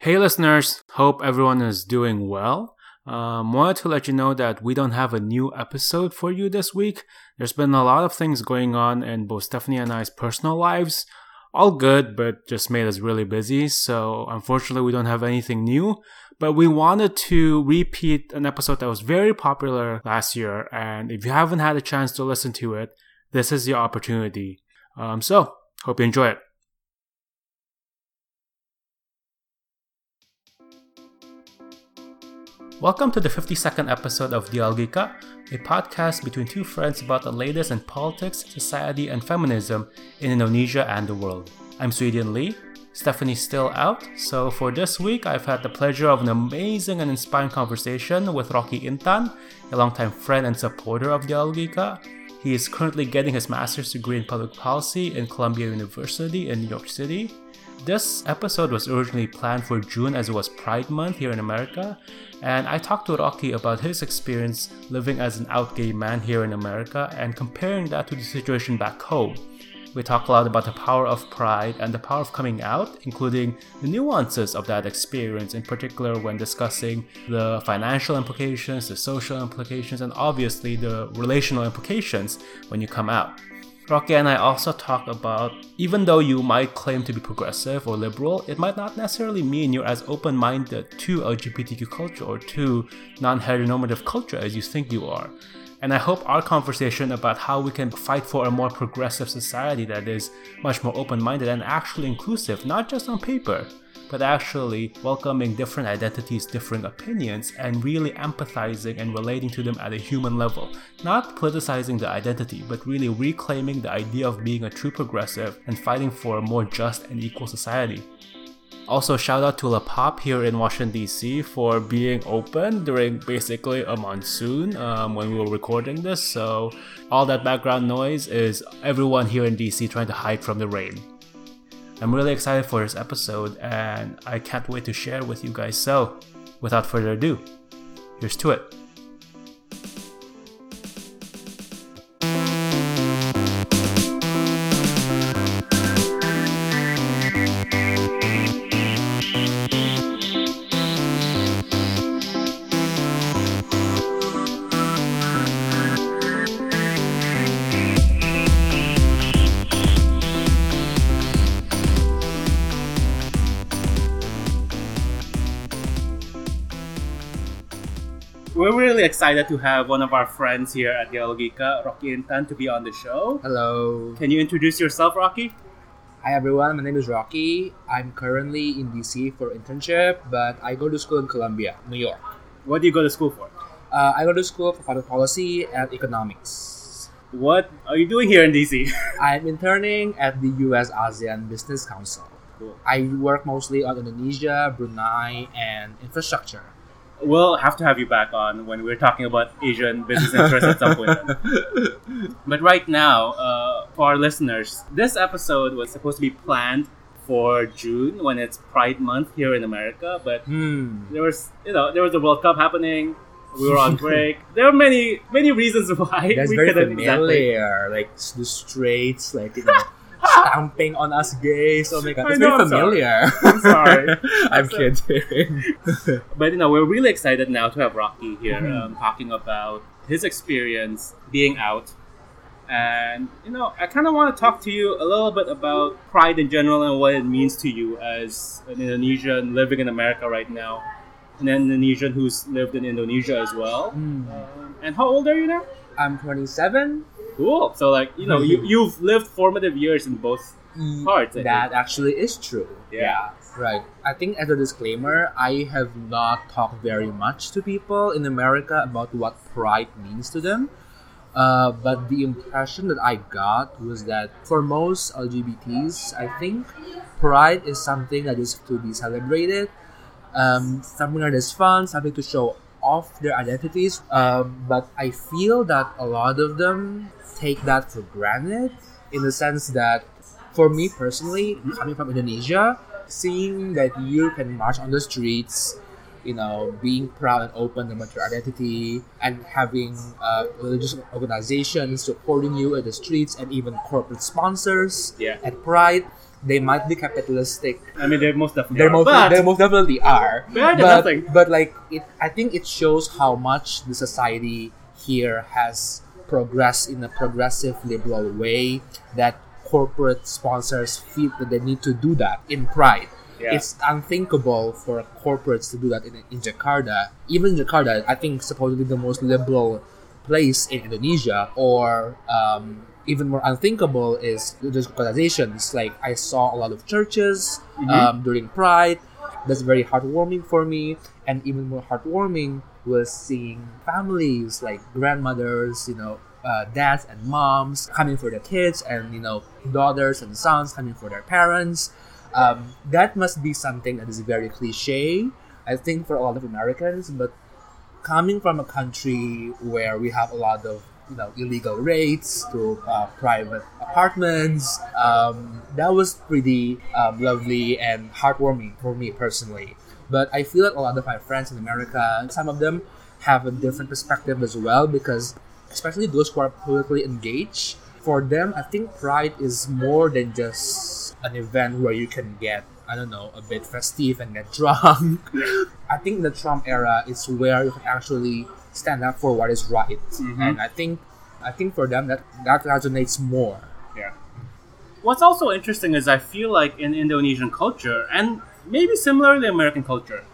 Hey, listeners, hope everyone is doing well. Um, wanted to let you know that we don't have a new episode for you this week. There's been a lot of things going on in both Stephanie and I's personal lives. All good, but just made us really busy. So unfortunately, we don't have anything new. But we wanted to repeat an episode that was very popular last year. And if you haven't had a chance to listen to it, this is your opportunity. Um, so hope you enjoy it. Welcome to the 52nd episode of Dialogika, a podcast between two friends about the latest in politics, society, and feminism in Indonesia and the world. I'm Swedian Lee. Stephanie's still out, so for this week, I've had the pleasure of an amazing and inspiring conversation with Rocky Intan, a longtime friend and supporter of Dialogika. He is currently getting his master's degree in public policy in Columbia University in New York City. This episode was originally planned for June as it was Pride Month here in America, and I talked to Rocky about his experience living as an out gay man here in America and comparing that to the situation back home. We talk a lot about the power of pride and the power of coming out, including the nuances of that experience, in particular when discussing the financial implications, the social implications, and obviously the relational implications when you come out. Rocky and I also talk about even though you might claim to be progressive or liberal, it might not necessarily mean you're as open minded to LGBTQ culture or to non heteronormative culture as you think you are. And I hope our conversation about how we can fight for a more progressive society that is much more open minded and actually inclusive, not just on paper, but actually welcoming different identities, different opinions, and really empathizing and relating to them at a human level. Not politicizing the identity, but really reclaiming the idea of being a true progressive and fighting for a more just and equal society. Also, shout out to La Pop here in Washington, D.C. for being open during basically a monsoon um, when we were recording this. So, all that background noise is everyone here in D.C. trying to hide from the rain. I'm really excited for this episode and I can't wait to share with you guys. So, without further ado, here's to it. Excited to have one of our friends here at Dialogika, Rocky Intan, to be on the show. Hello. Can you introduce yourself, Rocky? Hi everyone, my name is Rocky. I'm currently in DC for internship, but I go to school in Columbia, New York. What do you go to school for? Uh, I go to school for public policy and economics. What are you doing here in DC? I'm interning at the US ASEAN Business Council. Cool. I work mostly on Indonesia, Brunei, and infrastructure. We'll have to have you back on when we're talking about Asian business interests at some point. then. But right now, uh, for our listeners, this episode was supposed to be planned for June when it's Pride Month here in America, but Hmm. there was, you know, there was the World Cup happening. We were on break. there are many, many reasons why That's we very couldn't exactly. familiar. Like the straights, like you know, stamping on us gays. Oh my god, it's know, very I'm sorry. familiar. I'm sorry. I'm kidding. But you know, we're really excited now to have Rocky here Mhm. um, talking about his experience being out. And you know, I kind of want to talk to you a little bit about pride in general and what it means to you as an Indonesian living in America right now, an Indonesian who's lived in Indonesia as well. Hmm. Um, and how old are you now? I'm 27. Cool. So like you know, you you've lived formative years in both parts. I That actually is true. Yeah. Right. I think as a disclaimer, I have not talked very much to people in America about what pride means to them. Uh, but the impression that I got was that for most LGBTs, I think pride is something that is to be celebrated, um, something that is fun, something to show off their identities. Um, but I feel that a lot of them take that for granted in the sense that for me personally, coming from Indonesia, seeing that you can march on the streets, you know, being proud and open about your identity, and having uh, religious organizations supporting you at the streets, and even corporate sponsors Yeah. at Pride, they might be capitalistic. I mean, they most definitely They are, most but they most definitely are. But, nothing. but like it, I think it shows how much the society here has progressed in a progressive liberal way that corporate sponsors feel that they need to do that in pride. Yeah. It's unthinkable for corporates to do that in, in Jakarta. Even Jakarta, I think supposedly the most liberal place in Indonesia, or um, even more unthinkable is the organizations. Like I saw a lot of churches um, during Pride. That's very heartwarming for me, and even more heartwarming was seeing families like grandmothers, you know, uh, dads and moms coming for their kids, and you know, daughters and sons coming for their parents. Um, that must be something that is very cliche, I think, for a lot of Americans. But coming from a country where we have a lot of you know illegal raids to uh, private apartments, um, that was pretty um, lovely and heartwarming for me personally. But I feel like a lot of my friends in America, some of them have a different perspective as well because, especially those who are politically engaged, for them, I think Pride is more than just an event where you can get, I don't know, a bit festive and get drunk. I think the Trump era is where you can actually stand up for what is right, mm-hmm. and I think, I think for them that that resonates more. Yeah. What's also interesting is I feel like in Indonesian culture, and maybe similarly American culture,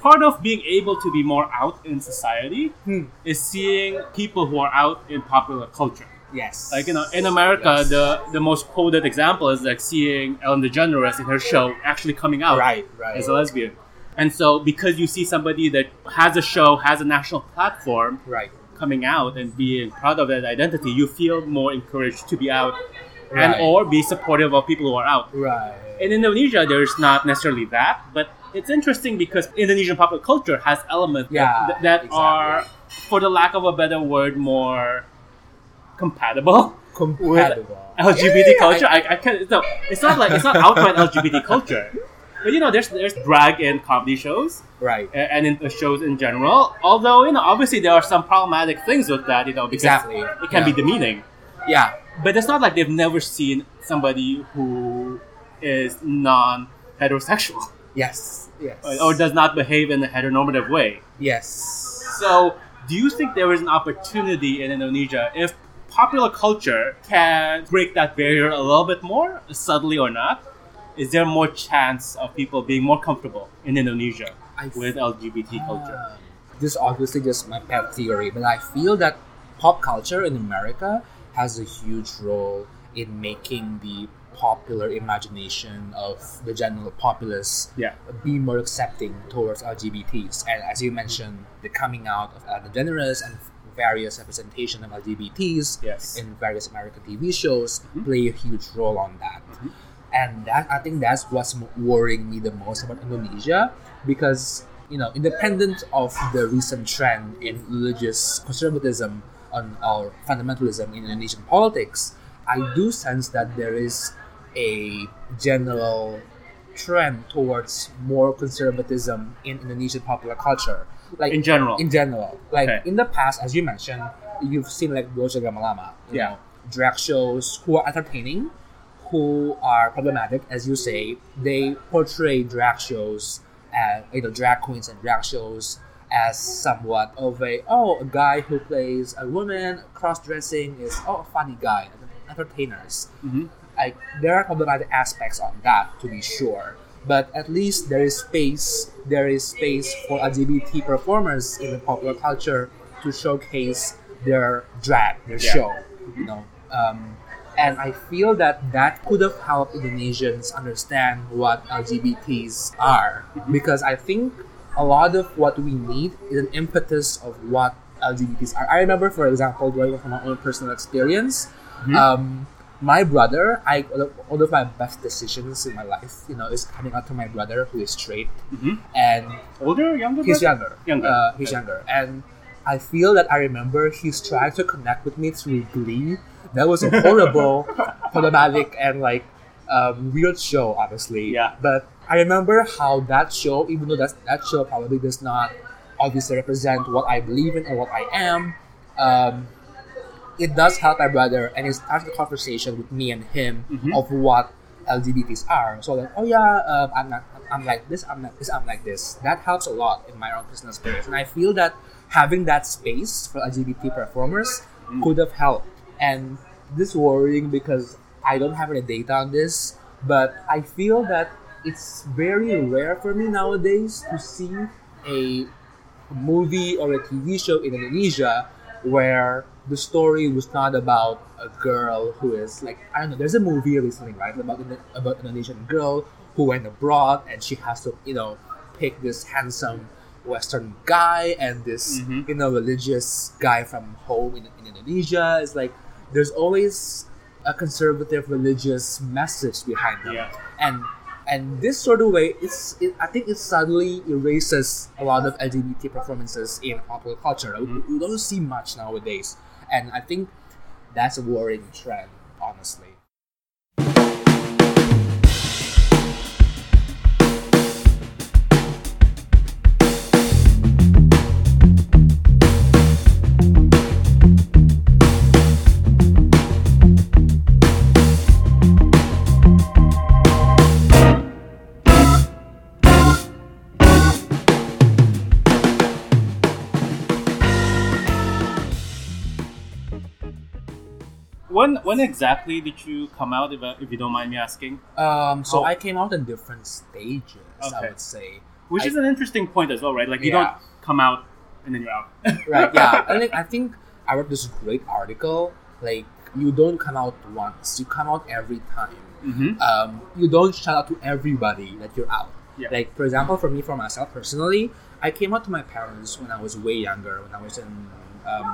part of being able to be more out in society Hmm. is seeing people who are out in popular culture. Yes, Like you know, in America, Yes. the the most quoted example is like seeing Ellen DeGeneres in her show actually coming out Right, right. as a lesbian. And so, because you see somebody that has a show, has a national platform, right, coming out and being proud of that identity, you feel more encouraged to be out and or be supportive of people who are out. right. In Indonesia, there's not necessarily that, but it's interesting because Indonesian popular culture has elements Yeah, that, that exactly. are, for the lack of a better word, more compatible Compatible. LGBT Yeah, yeah, yeah. culture. I, I can't. No, it's not like it's not outright LGBT culture. But you know, there's there's drag in comedy shows right. and in the shows in general. Although you know, obviously there are some problematic things with that. You know, because Exactly. it can be demeaning. Yeah. But it's not like they've never seen somebody who is non-heterosexual Yes. Yes. or does not behave in a heteronormative way. yes. So, do you think there is an opportunity in Indonesia if popular culture can break that barrier a little bit more, subtly or not? Is there more chance of people being more comfortable in Indonesia I with LGBT culture? Um, this is obviously just my pet theory, but I feel that pop culture in America has a huge role in making the popular imagination of the general populace Yeah. be more accepting towards LGBTs. And as you mentioned, the coming out of Ellen DeGeneres and various representation of LGBTs Yes. in various American TV shows mm-hmm. play a huge role on that. Mm-hmm. And that I think that's what's worrying me the most about Indonesia because you know, independent of the recent trend in religious conservatism on our fundamentalism in Indonesian politics, I do sense that there is a general trend towards more conservatism in Indonesian popular culture. Like In general. in general, like Okay. in the past, as you mentioned, you've seen like Dorce Gamalama, you Yeah. know, drag shows who are entertaining, who are problematic, as you say. They portray drag shows as you know drag queens and drag shows as somewhat of a oh a guy who plays a woman cross dressing is oh a funny guy entertainers. Mhm. like there are problematic aspects on that to be sure. But at least there is space there is space for lgbt performers in the popular culture to showcase their drag their Yeah. show you know. Um, and i feel that that could have helped indonesians understand what lgbts are. Because i think a lot of what we need is an impetus of what lgbts are i remember for example drawing from my own personal experience um, my brother, I one of my best decisions in my life, you know, is coming out to my brother who is straight, Mhm. and Older, younger? he's younger. Younger. Uh, he's Okay. younger, and I feel that I remember he's trying to connect with me through Glee. That was a horrible, problematic, and like um, weird show, honestly. Yeah. But I remember how that show, even though that that show probably does not obviously represent what I believe in or what I am, um, it does help my brother, and it starts the conversation with me and him Mhm. of what LGBTs are. So like, oh yeah, uh, I'm not, I'm like this, I'm like this, I'm like this. That helps a lot in my own personal space, and I feel that having that space for LGBT performers could have helped. And this worrying because I don't have any data on this, but I feel that it's very rare for me nowadays to see a movie or a TV show in Indonesia where the story was not about a girl who is like I don't know. There's a movie recently, right, about an- about an Indonesian girl who went abroad and she has to you know pick this handsome Western guy and this Mhm. you know religious guy from home in, in Indonesia. It's like there's always a conservative religious message behind them, Yeah. and and this sort of way, it's it, I think it suddenly erases a lot of LGBT performances in popular culture. We- We, don't see much nowadays, and I think that's a worrying trend, honestly. When when exactly did you come out? If, if you don't mind me asking, Um, so Oh. I came out in different stages. I would say. which I- is an interesting point as well, right? Like you Yeah. don't come out and then you're out. right yeah I think I think I wrote this great article like you don't come out once you come out every time mm-hmm. um, you don't shout out to everybody that you're out Yeah. like for example for me for myself personally I came out to my parents when I was way younger when I was in um,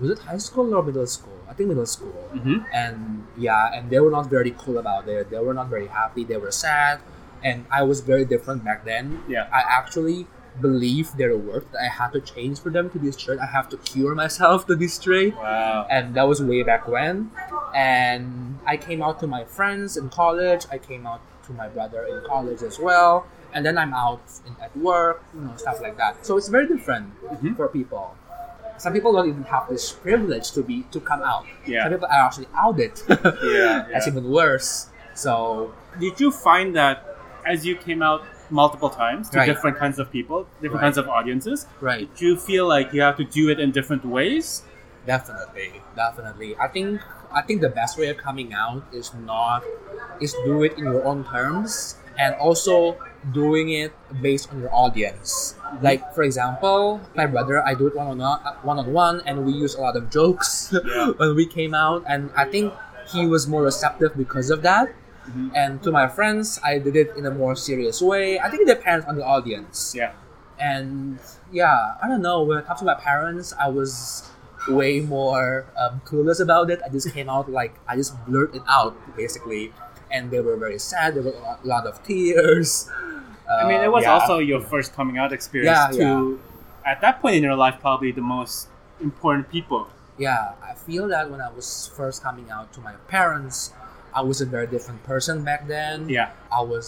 was it high school or middle school? I think middle school. Mm-hmm. and yeah and they were not very cool about it. They were not very happy. They were sad. And i was very different back then. Yeah. i actually believed their work that i had to change for them to be straight. I have to cure myself to be straight. Wow. and that was way back when. And i came out to my friends in college. I came out to my brother in college as well. And then i'm out in, at work you know stuff like that. So it's very different Mhm. for people some people don't even have this privilege to be to come out Yeah. some people are actually outed Yeah, that's even worse so Did you find that as you came out multiple times to Right. different kinds of people, different Right. kinds of audiences, right did you feel like you have to do it in different ways? Definitely, definitely. I think I think the best way of coming out is not is do it in your own terms and also doing it based on your audience. Like for example, my brother, I do it one on one on one, and we use a lot of jokes Yeah. when we came out, and I think he was more receptive because of that. Mhm. And to my friends, I did it in a more serious way. I think it depends on the audience Yeah. and yeah, I don't know. When it comes to my parents, I was way more um, clueless about it. I just came out like I just blurted it out basically, and they were very sad. There were a lot of tears. I mean, it Uh, was yeah. also your first coming out experience Yeah, to, at that point in your life, probably the most important people. yeah. I feel that when I was first coming out to my parents, I was a very different person back then. Yeah. I was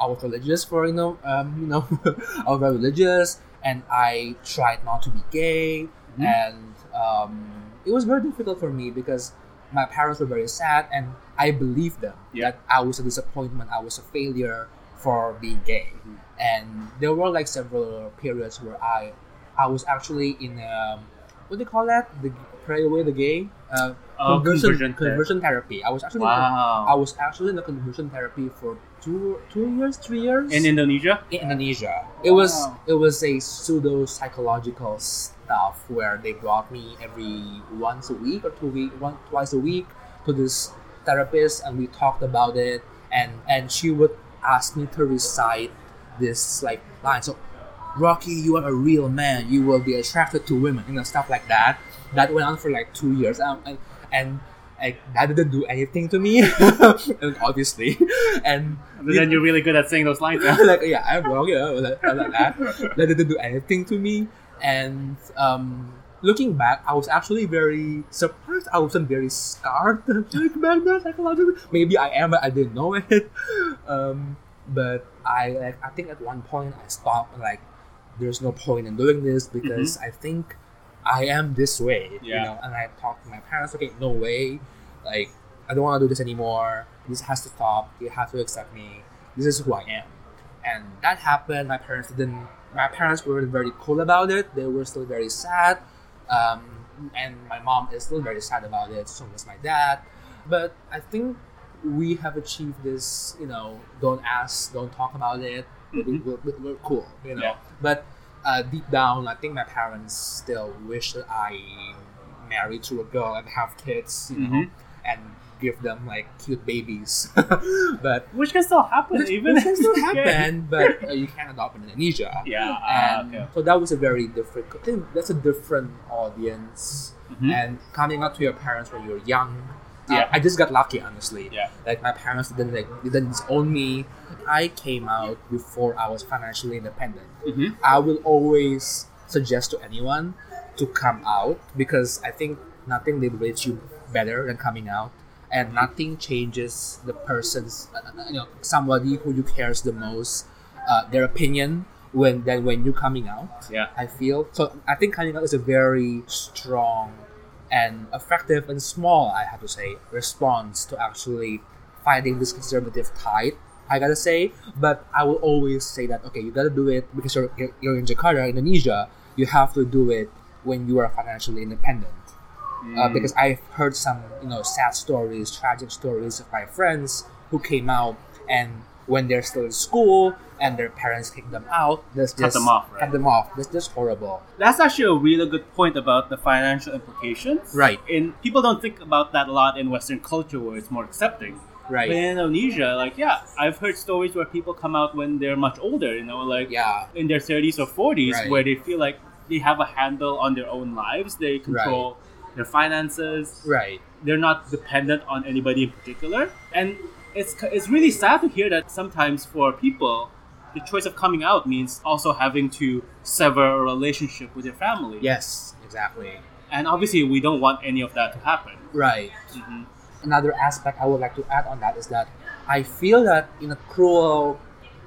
I was religious for you know um, you know I was very religious and I tried not to be gay Mhm. and um, it was very difficult for me because my parents were very sad and I believed them Yeah. that I was a disappointment I was a failure for being gay Mhm. and there were like several periods where I I was actually in um, what do you call that the pray away the gay uh, Oh, conversion conversion conversion therapy I was actually Wow. I was actually in the conversion therapy for two two years, three years in Indonesia? in Indonesia. It was it was a pseudo psychological stuff where they brought me every once a week or two week one twice a week to this therapist and we talked about it and and she would ask me to recite this like line so Rocky, you are a real man. You will be attracted to women, you know, stuff like that. That went on for like two years, um, and and like, that didn't do anything to me, obviously, and But then you're really good at saying those lines. huh? like yeah, I'm wrong, you know, like, like that. That didn't do anything to me. And um, looking back, I was actually very surprised. I wasn't very scarred like back then psychologically. Maybe I am, but I didn't know it. Um, but I like I think at one point I stopped like, there's no point in doing this because I think I am this way. You Yeah. know, and I talked to my parents. Okay, no way. Like I don't want to do this anymore. This has to stop. You have to accept me. This is who I am. And that happened. My parents didn't. My parents weren't very cool about it. They were still very sad. Um, and my mom is still very sad about it. So was my dad. But I think we have achieved this. You know, don't ask, don't talk about it. Mhm. We're, we're, we're cool. You know. Yeah. But uh, deep down, I think my parents still wish that I married to a girl and have kids. You know, Mhm. and give them like cute babies. but Which can still happen, this, even this can still happen, but uh, you can't adopt in Indonesia. Yeah. ah, And okay. so that was a very different. I think that's a different audience. Mhm. And coming out to your parents when you're young. uh, Yeah. I just got lucky, honestly. Yeah. Like my parents didn't like didn't disown me. I came out before I was financially independent. Mhm. I will always suggest to anyone to come out because I think nothing liberates you better than coming out, and nothing changes the person's, uh, you know, somebody who you cares the most, uh, their opinion when than when you coming out. Yeah. I feel so. I think coming out is a very strong and effective and small, I have to say, response to actually fighting this conservative tide. I gotta say, but I will always say that okay, you gotta do it because you're- you're in Jakarta, Indonesia. You have to do it when you are financially independent. Uh, Mm. because I've heard some you know sad stories, tragic stories of my friends who came out and when they're still in school and their parents kick them out, that's Cut just them off, right? cut them off. That's just horrible. That's actually a really good point about the financial implications. Right. And people don't think about that a lot in Western culture where it's more accepting. Right. But in Indonesia, like yeah, I've heard stories where people come out when they're much older, you know, like Yeah. in their thirties or forties, Right. where they feel like they have a handle on their own lives. They control their finances. Right. They're not dependent on anybody in particular, and it's it's really sad to hear that sometimes for people, the choice of coming out means also having to sever a relationship with your family. Yes. Exactly. And obviously, we don't want any of that to happen. Right. Mhm. Another aspect I would like to add on that is that I feel that in a cruel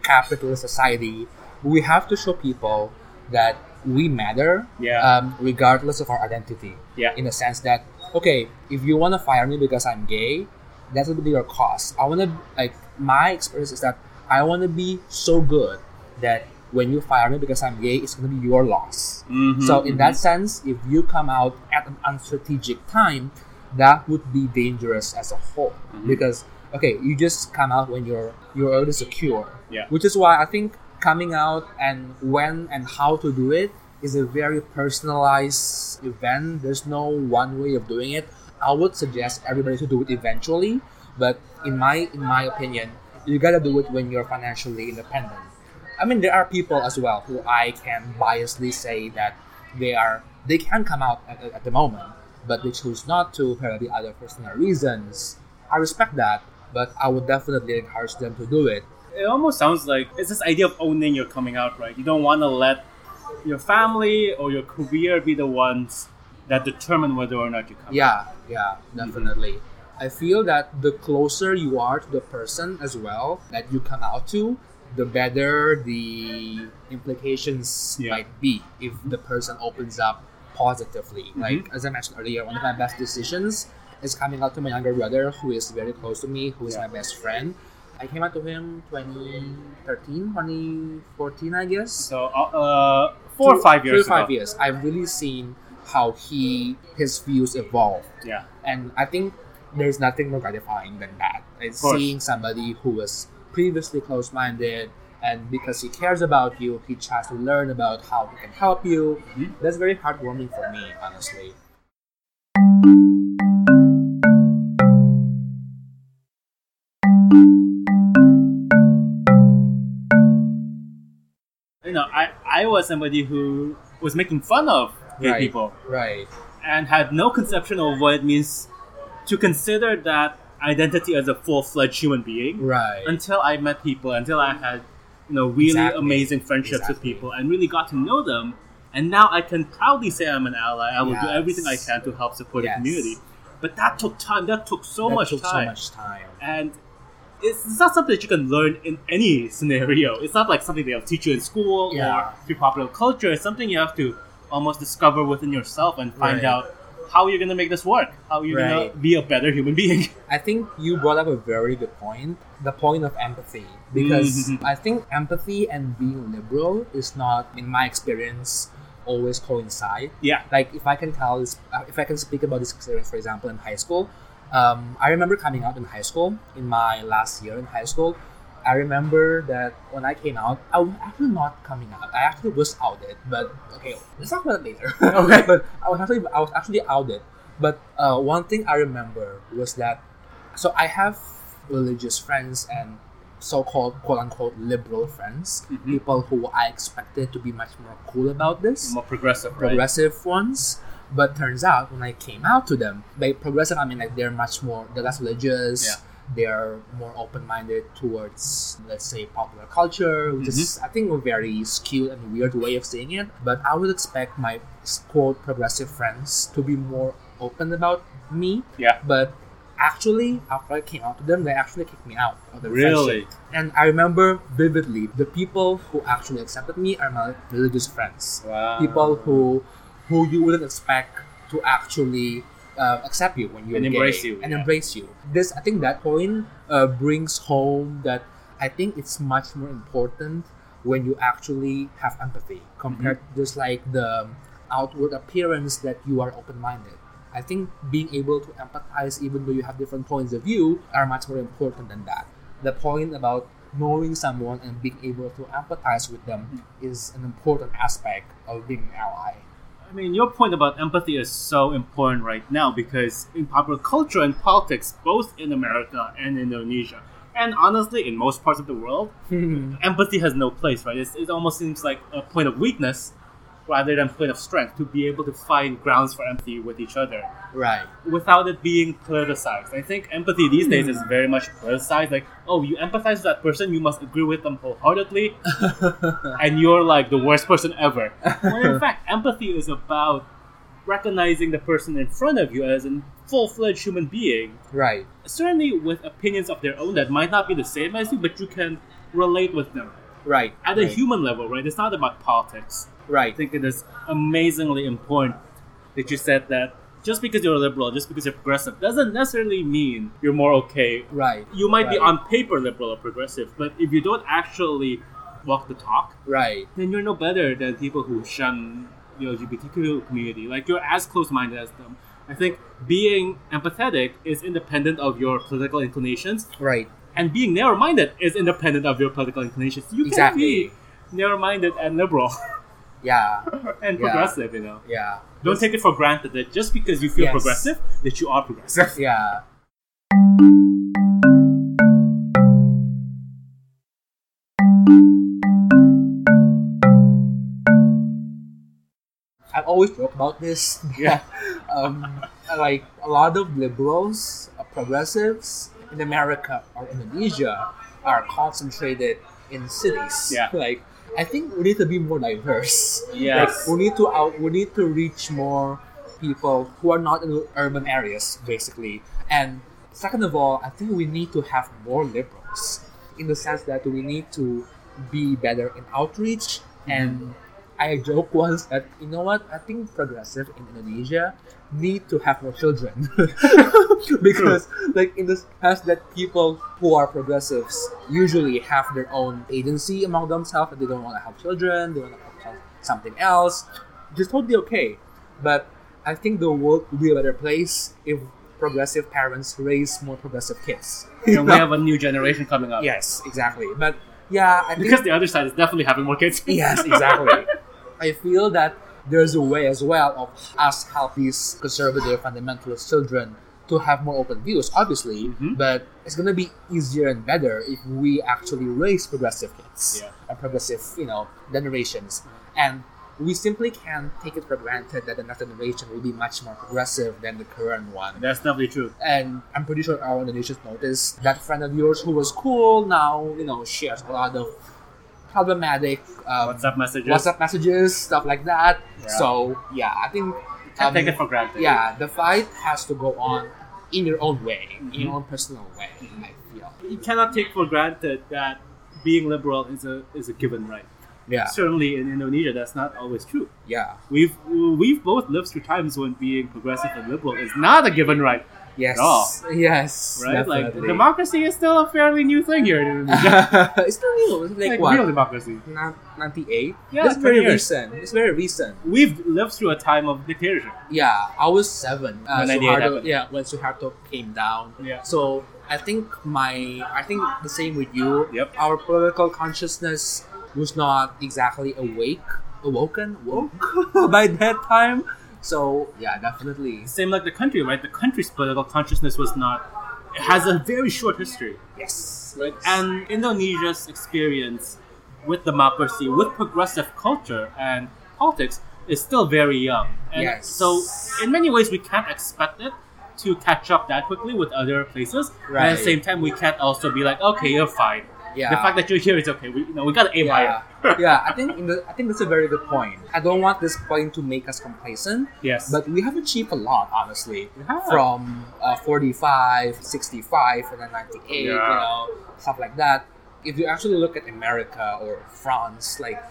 capitalist society, we have to show people that we matter, Yeah. um, regardless of our identity. Yeah. In the sense that, okay, if you want to fire me because I'm gay, that's gonna be your cost. I want to like my experience is that I want to be so good that when you fire me because I'm gay, it's gonna be your loss. Mhm, So in that mhm. sense, if you come out at an unstrategic time, that would be dangerous as a whole. Mhm. Because okay, you just come out when you're you're already secure. Yeah. Which is why I think coming out and when and how to do it is a very personalized event. There's no one way of doing it. I would suggest everybody to do it eventually, but in my in my opinion, you gotta do it when you're financially independent. I mean, there are people as well who I can biasly say that they are they can come out at, at the moment, but they choose not to for the other personal reasons. I respect that, but I would definitely encourage them to do it. It almost sounds like it's this idea of owning your coming out, right? You don't want to let your family or your career be the ones that determine whether or not you come. out. Yeah, yeah, definitely. I feel that the closer you are to the person as well that you come out to, the better the implications Yeah. might be if the person opens up positively. Mm-hmm. Like as I mentioned earlier, one of my best decisions is coming out to my younger brother who is very close to me, who is Yeah. my best friend. I came out to him 2013, 2014, I guess. So uh, four or five years. Three or five years. I've really seen how he his views evolve Yeah. and I think there's nothing more gratifying than that. It's seeing somebody who was previously close-minded, and because he cares about you, he tries to learn about how he can help you. Mhm. That's very heartwarming for me, honestly. You know, I I was somebody who was making fun of gay right. people Right. and had no conception of what it means to consider that identity as a full fledged human being. Right. until I met people, until I had you know really Exactly. amazing friendships with people and really got to know them. And now I can proudly say I'm an ally. I will do everything I can to help support Yes. the community. But that took time. That took so that much took time. so much time. And it's, it's not something that you can learn in any scenario. It's not like something they'll teach you in school Yeah. or through popular culture. It's something you have to almost discover within yourself and find Right. out how you're gonna make this work? How you're you gonna be a better human being? I think you brought up a very good point. The point of empathy, because Mhm. I think empathy and being liberal is not, in my experience, always coincide. yeah. Like if I can tell this, if I can speak about this experience, for example, in high school, um, I remember coming out in high school in my last year in high school. I remember that when I came out, I was actually not coming out. I actually was outed, but okay, let's talk about it later. Okay. but I was actually I was actually outed. But uh, one thing I remember was that so I have religious friends and so-called quote-unquote liberal friends, Mhm. people who I expected to be much more cool about this More progressive, right? progressive ones. But turns out when I came out to them, by progressive I mean like they're much more they're less religious. Yeah. They're more open minded towards let's say popular culture, which is Mm-hmm. I think a very skewed and weird way of saying it. But I would expect my quote progressive friends to be more open about me. Yeah. But actually after I came out to them, they actually kicked me out of the Really? friendship. And I remember vividly the people who actually accepted me are my religious friends Wow. people who who you wouldn't expect to actually uh, accept you when you're And gay embrace you, and yeah. embrace you. This I think that point uh, brings home that I think it's much more important when you actually have empathy compared Mm-hmm. to just like the outward appearance that you are open-minded. I think being able to empathize even though you have different points of view are much more important than that. The point about knowing someone and being able to empathize with them is an important aspect of being an ally. I mean, your point about empathy is so important right now because in popular culture and politics, both in America and Indonesia, and honestly, in most parts of the world, empathy has no place, right? It's, it almost seems like a point of weakness rather than point of strength to be able to find grounds for empathy with each other right. without it being politicized. I think empathy these days is very much politicized. Like, oh, you empathize with that person, you must agree with them wholeheartedly, and you're like the worst person ever. When in fact, empathy is about recognizing the person in front of you as a full fledged human being, right. certainly with opinions of their own that might not be the same as you, but you can relate with them Right. at a human level, right? It's not about politics. I think it is amazingly important that you said that just because you're liberal, just because you're progressive, doesn't necessarily mean you're more okay. Right. You might be on paper liberal or progressive, but if you don't actually walk the talk, Right. then you're no better than people who shun the LGBTQ community. Like you're as close-minded as them. I think being empathetic is independent of your political inclinations, Right. and being narrow-minded is independent of your political inclinations. You can Exactly. be narrow-minded and liberal Yeah. and Yeah. progressive. You know, Yeah. don't take it for granted that just because you feel Yes. progressive, that you are progressive. Yeah. I've always joked about this. Yeah. um, like a lot of liberals, uh, progressives in America or Indonesia are concentrated in cities. Yeah. Like I think we need to be more diverse. Yes. Like we need to out, we need to reach more people who are not in urban areas, basically. And second of all, I think we need to have more liberals in the sense that we need to be better in outreach. And I joke once that you know what? I think progressive in Indonesia need to have more children because like in the past that people who are progressives usually have their own agency among themselves and they don't want to have children they want to have something else is totally okay but i think the world would be a better place if progressive parents raise more progressive kids and we have a new generation coming up. yes exactly but yeah i think Because the other side is definitely having more kids. Yes, exactly. I feel that there's a way as well of us help these conservative fundamentalist children to have more open views, obviously, Mhm. but it's gonna be easier and better if we actually raise progressive kids Yeah. and progressive, you know, generations. And we simply can't take it for granted that the next generation will be much more progressive than the current one. That's definitely true. And I'm pretty sure our Indonesians noticed that friend of yours who was cool now, you know, shares a lot of problematic um, WhatsApp messages. WhatsApp messages, stuff like that. Yeah. So yeah, I think um, take it for granted. yeah, the fight has to go on in your own way, in your own personal way. I feel. You cannot take for granted that being liberal is a is a given right. Yeah. Certainly in Indonesia, that's not always true. Yeah. We've we've both lived through times when being progressive and liberal is not a given right, Yes. all. Yes. right? Like definitely. democracy is still a fairly new thing here in Indonesia. it's still new. It's like, like what? real democracy. Nin- 98? Yeah, It's 20 very years. recent. It's very recent. We've lived through a time of dictatorship. Yeah, I was seven. Uh, When 98 Suharto, yeah, when Suharto came down. Yeah. So I think my, I think the same with you. Yep. Our political consciousness was not exactly awake, awoken, woke by that time. So yeah, definitely. Same like the country, right? The country's political consciousness was not. It has a very short history. Yes. right? And Indonesia's experience with democracy, with progressive culture and politics is still very young. And Yes. So in many ways, we can't expect it to catch up that quickly with other places. And at the same time, we can't also be like, okay, you're fine. Yeah. The fact that you're here is okay. We, you know, we gotta aim yeah, higher. yeah. I think in the, I think that's a very good point. I don't want this point to make us complacent, yes. but we have achieved a lot, honestly. From uh, 45, 65, and then 98, you know, stuff like that. If you actually look at America or France, like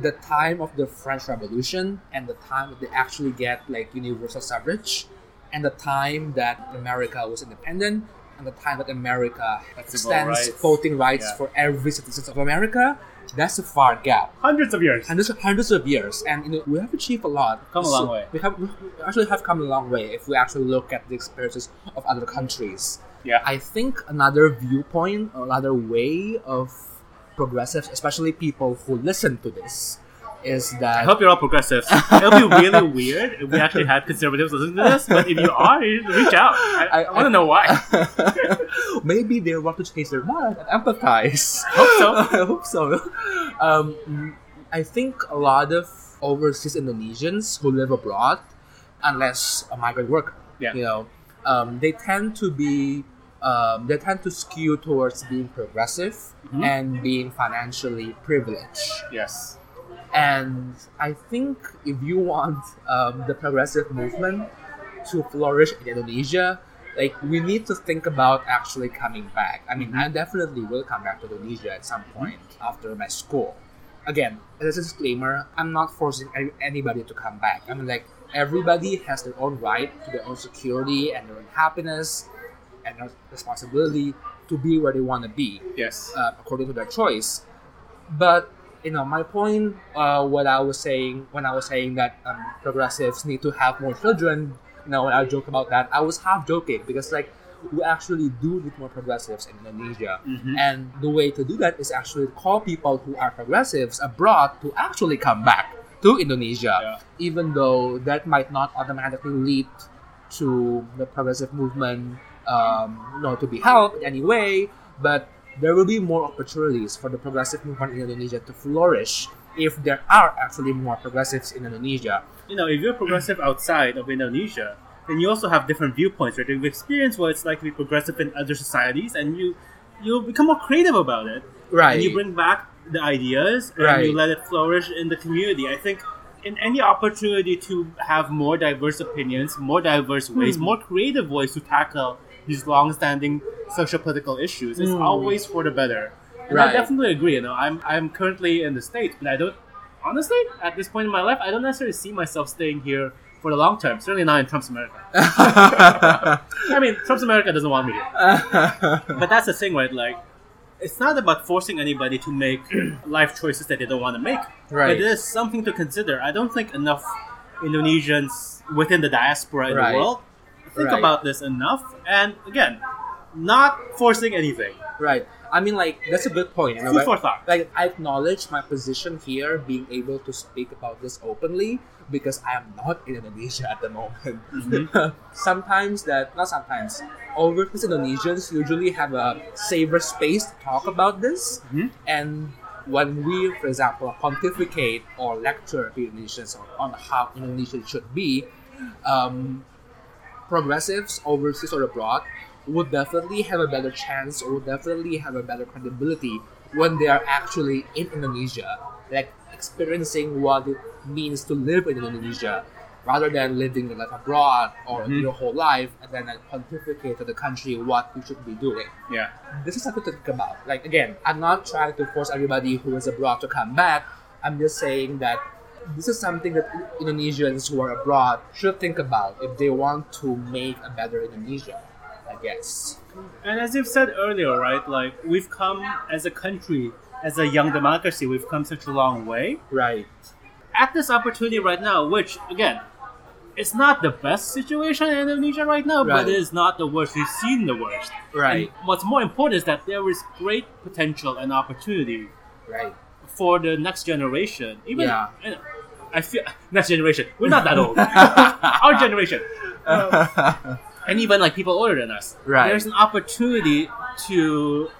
the time of the French Revolution and the time that they actually get like universal suffrage, and the time that America was independent, and the time that America Civil extends rights. voting rights Yeah. for every citizen of America, that's a far gap Hundreds of years. hundreds of hundreds of years, and you know, we have achieved a lot. Come a long way. We have we actually have come a long way if we actually look at the experiences of other countries. Yeah. I think another viewpoint, another way of progressives, especially people who listen to this, is that I hope you're all progressives. It'll be really weird if we actually had conservatives listening to this, but if you are, reach out. I, I- I, want to know why. maybe they want to change their mind and empathize. Hope so. I hope so. Um, I think a lot of overseas Indonesians who live abroad, unless a migrant worker, Yeah. you know, um, they tend to be, um, they tend to skew towards being progressive Mhm. and being financially privileged. Yes. And I think if you want um, the progressive movement to flourish in Indonesia, like we need to think about actually coming back. I mean, I definitely will come back to Indonesia at some point after my school. Again, as a disclaimer, I'm not forcing anybody to come back. I mean, like everybody has their own right to their own security and their own happiness and their responsibility to be where they want to be Yes. uh, according to their choice. But you know, my point, uh, what I was saying when I was saying that um, progressives need to have more children. You know, when I joke about that, I was half joking because like we actually do need more progressives in Indonesia, Mhm. and the way to do that is actually call people who are progressives abroad to actually come back to Indonesia, Yeah. even though that might not automatically lead to the progressive movement um, you know, to be helped in any way, but there will be more opportunities for the progressive movement in Indonesia to flourish if there are actually more progressives in Indonesia. You know, if you're progressive outside of Indonesia, then you also have different viewpoints, right? You've experienced what it's like to be progressive in other societies, and you you become more creative about it. Right. And you bring back the ideas and Right. you let it flourish in the community. I think in any opportunity to have more diverse opinions, more diverse ways, Hmm. more creative ways to tackle these long-standing social political issues is Hmm. always for the better. And I definitely agree. You know, I'm I'm currently in the states, but I don't honestly at this point in my life I don't necessarily see myself staying here for the long term. Certainly not in Trump's America. I mean, Trump's America doesn't want me here. But that's the thing, right? Like, it's not about forcing anybody to make life choices that they don't want to make. Right. It is something to consider. I don't think enough Indonesians within the diaspora in Right. the world think Right. about this enough. And again, not forcing anything. right. I mean, like that's a good point. you know, Food for thought. like I acknowledge my position here, being able to speak about this openly because I am not in Indonesia at the moment. Mhm. sometimes that not sometimes overseas Indonesians usually have a safer space to talk about this, Mhm. and when we, for example, pontificate or lecture Indonesians on how Indonesia should be, um, progressives overseas or abroad would definitely have a better chance or would definitely have a better credibility when they are actually in Indonesia, like experiencing what it means to live in Indonesia, rather than living your life abroad or Mhm. your whole life and then like, pontificate to the country what you should be doing. Yeah. This is something to think about. Like again, I'm not trying to force everybody who is abroad to come back, I'm just saying that this is something that Indonesians who are abroad should think about if they want to make a better Indonesia, I guess. And as you've said earlier, right, like we've come as a country, as a young democracy, we've come such a long way. Right. At this opportunity right now, which again, it's not the best situation in Indonesia right now, Right. but it is not the worst. We've seen the worst. Right. And what's more important is that there is great potential and opportunity Right. for the next generation. Even Yeah. you know, I feel next generation. We're not that old. Our generation. Um, and even like people older than us. Right. There's an opportunity to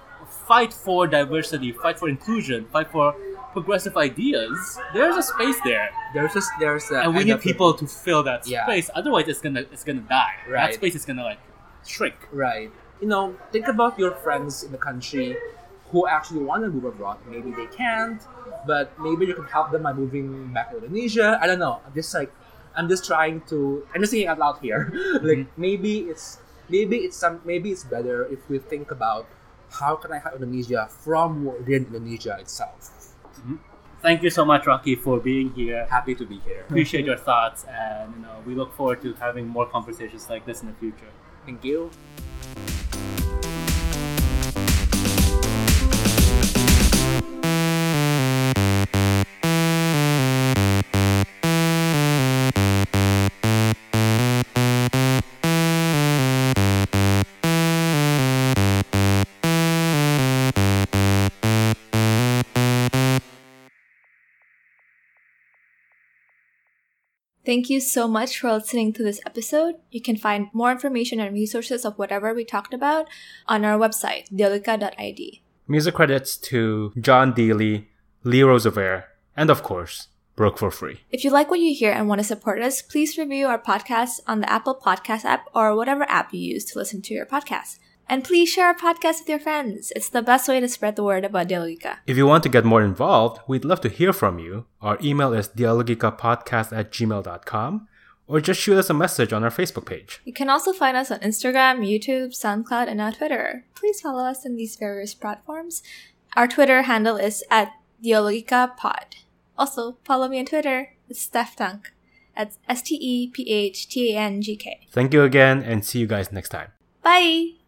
fight for diversity, fight for inclusion, fight for progressive ideas. There's a space there, There's just there's a, and we need people to fill that Yeah. space. Otherwise, it's gonna it's gonna die. Right. That space is gonna like shrink. Right. You know, think about your friends in the country who actually want to move abroad. Maybe they can't, but maybe you can help them by moving back to Indonesia. I don't know. I'm just like, I'm just trying to. I'm just thinking out loud here. like mm-hmm. maybe it's maybe it's some maybe it's better if we think about how can I help Indonesia from within Indonesia itself. Mm-hmm. Thank you so much, Rocky, for being here. Happy to be here. Appreciate your thoughts, and you know we look forward to having more conversations like this in the future. Thank you. Thank you so much for listening to this episode. You can find more information and resources of whatever we talked about on our website, dialogika.id. Music credits to John Dealey, Lee Rosevere, and of course, Broke for Free. If you like what you hear and want to support us, please review our podcast on the Apple Podcast app or whatever app you use to listen to your podcast. And please share our podcast with your friends. It's the best way to spread the word about Dialogika. If you want to get more involved, we'd love to hear from you. Our email is dialogikapodcast at gmail.com or just shoot us a message on our Facebook page. You can also find us on Instagram, YouTube, SoundCloud, and our Twitter. Please follow us on these various platforms. Our Twitter handle is at DialogikaPod. Also, follow me on Twitter. It's Steph Tangk. That's S T E P H T A N G K. Thank you again and see you guys next time. Bye!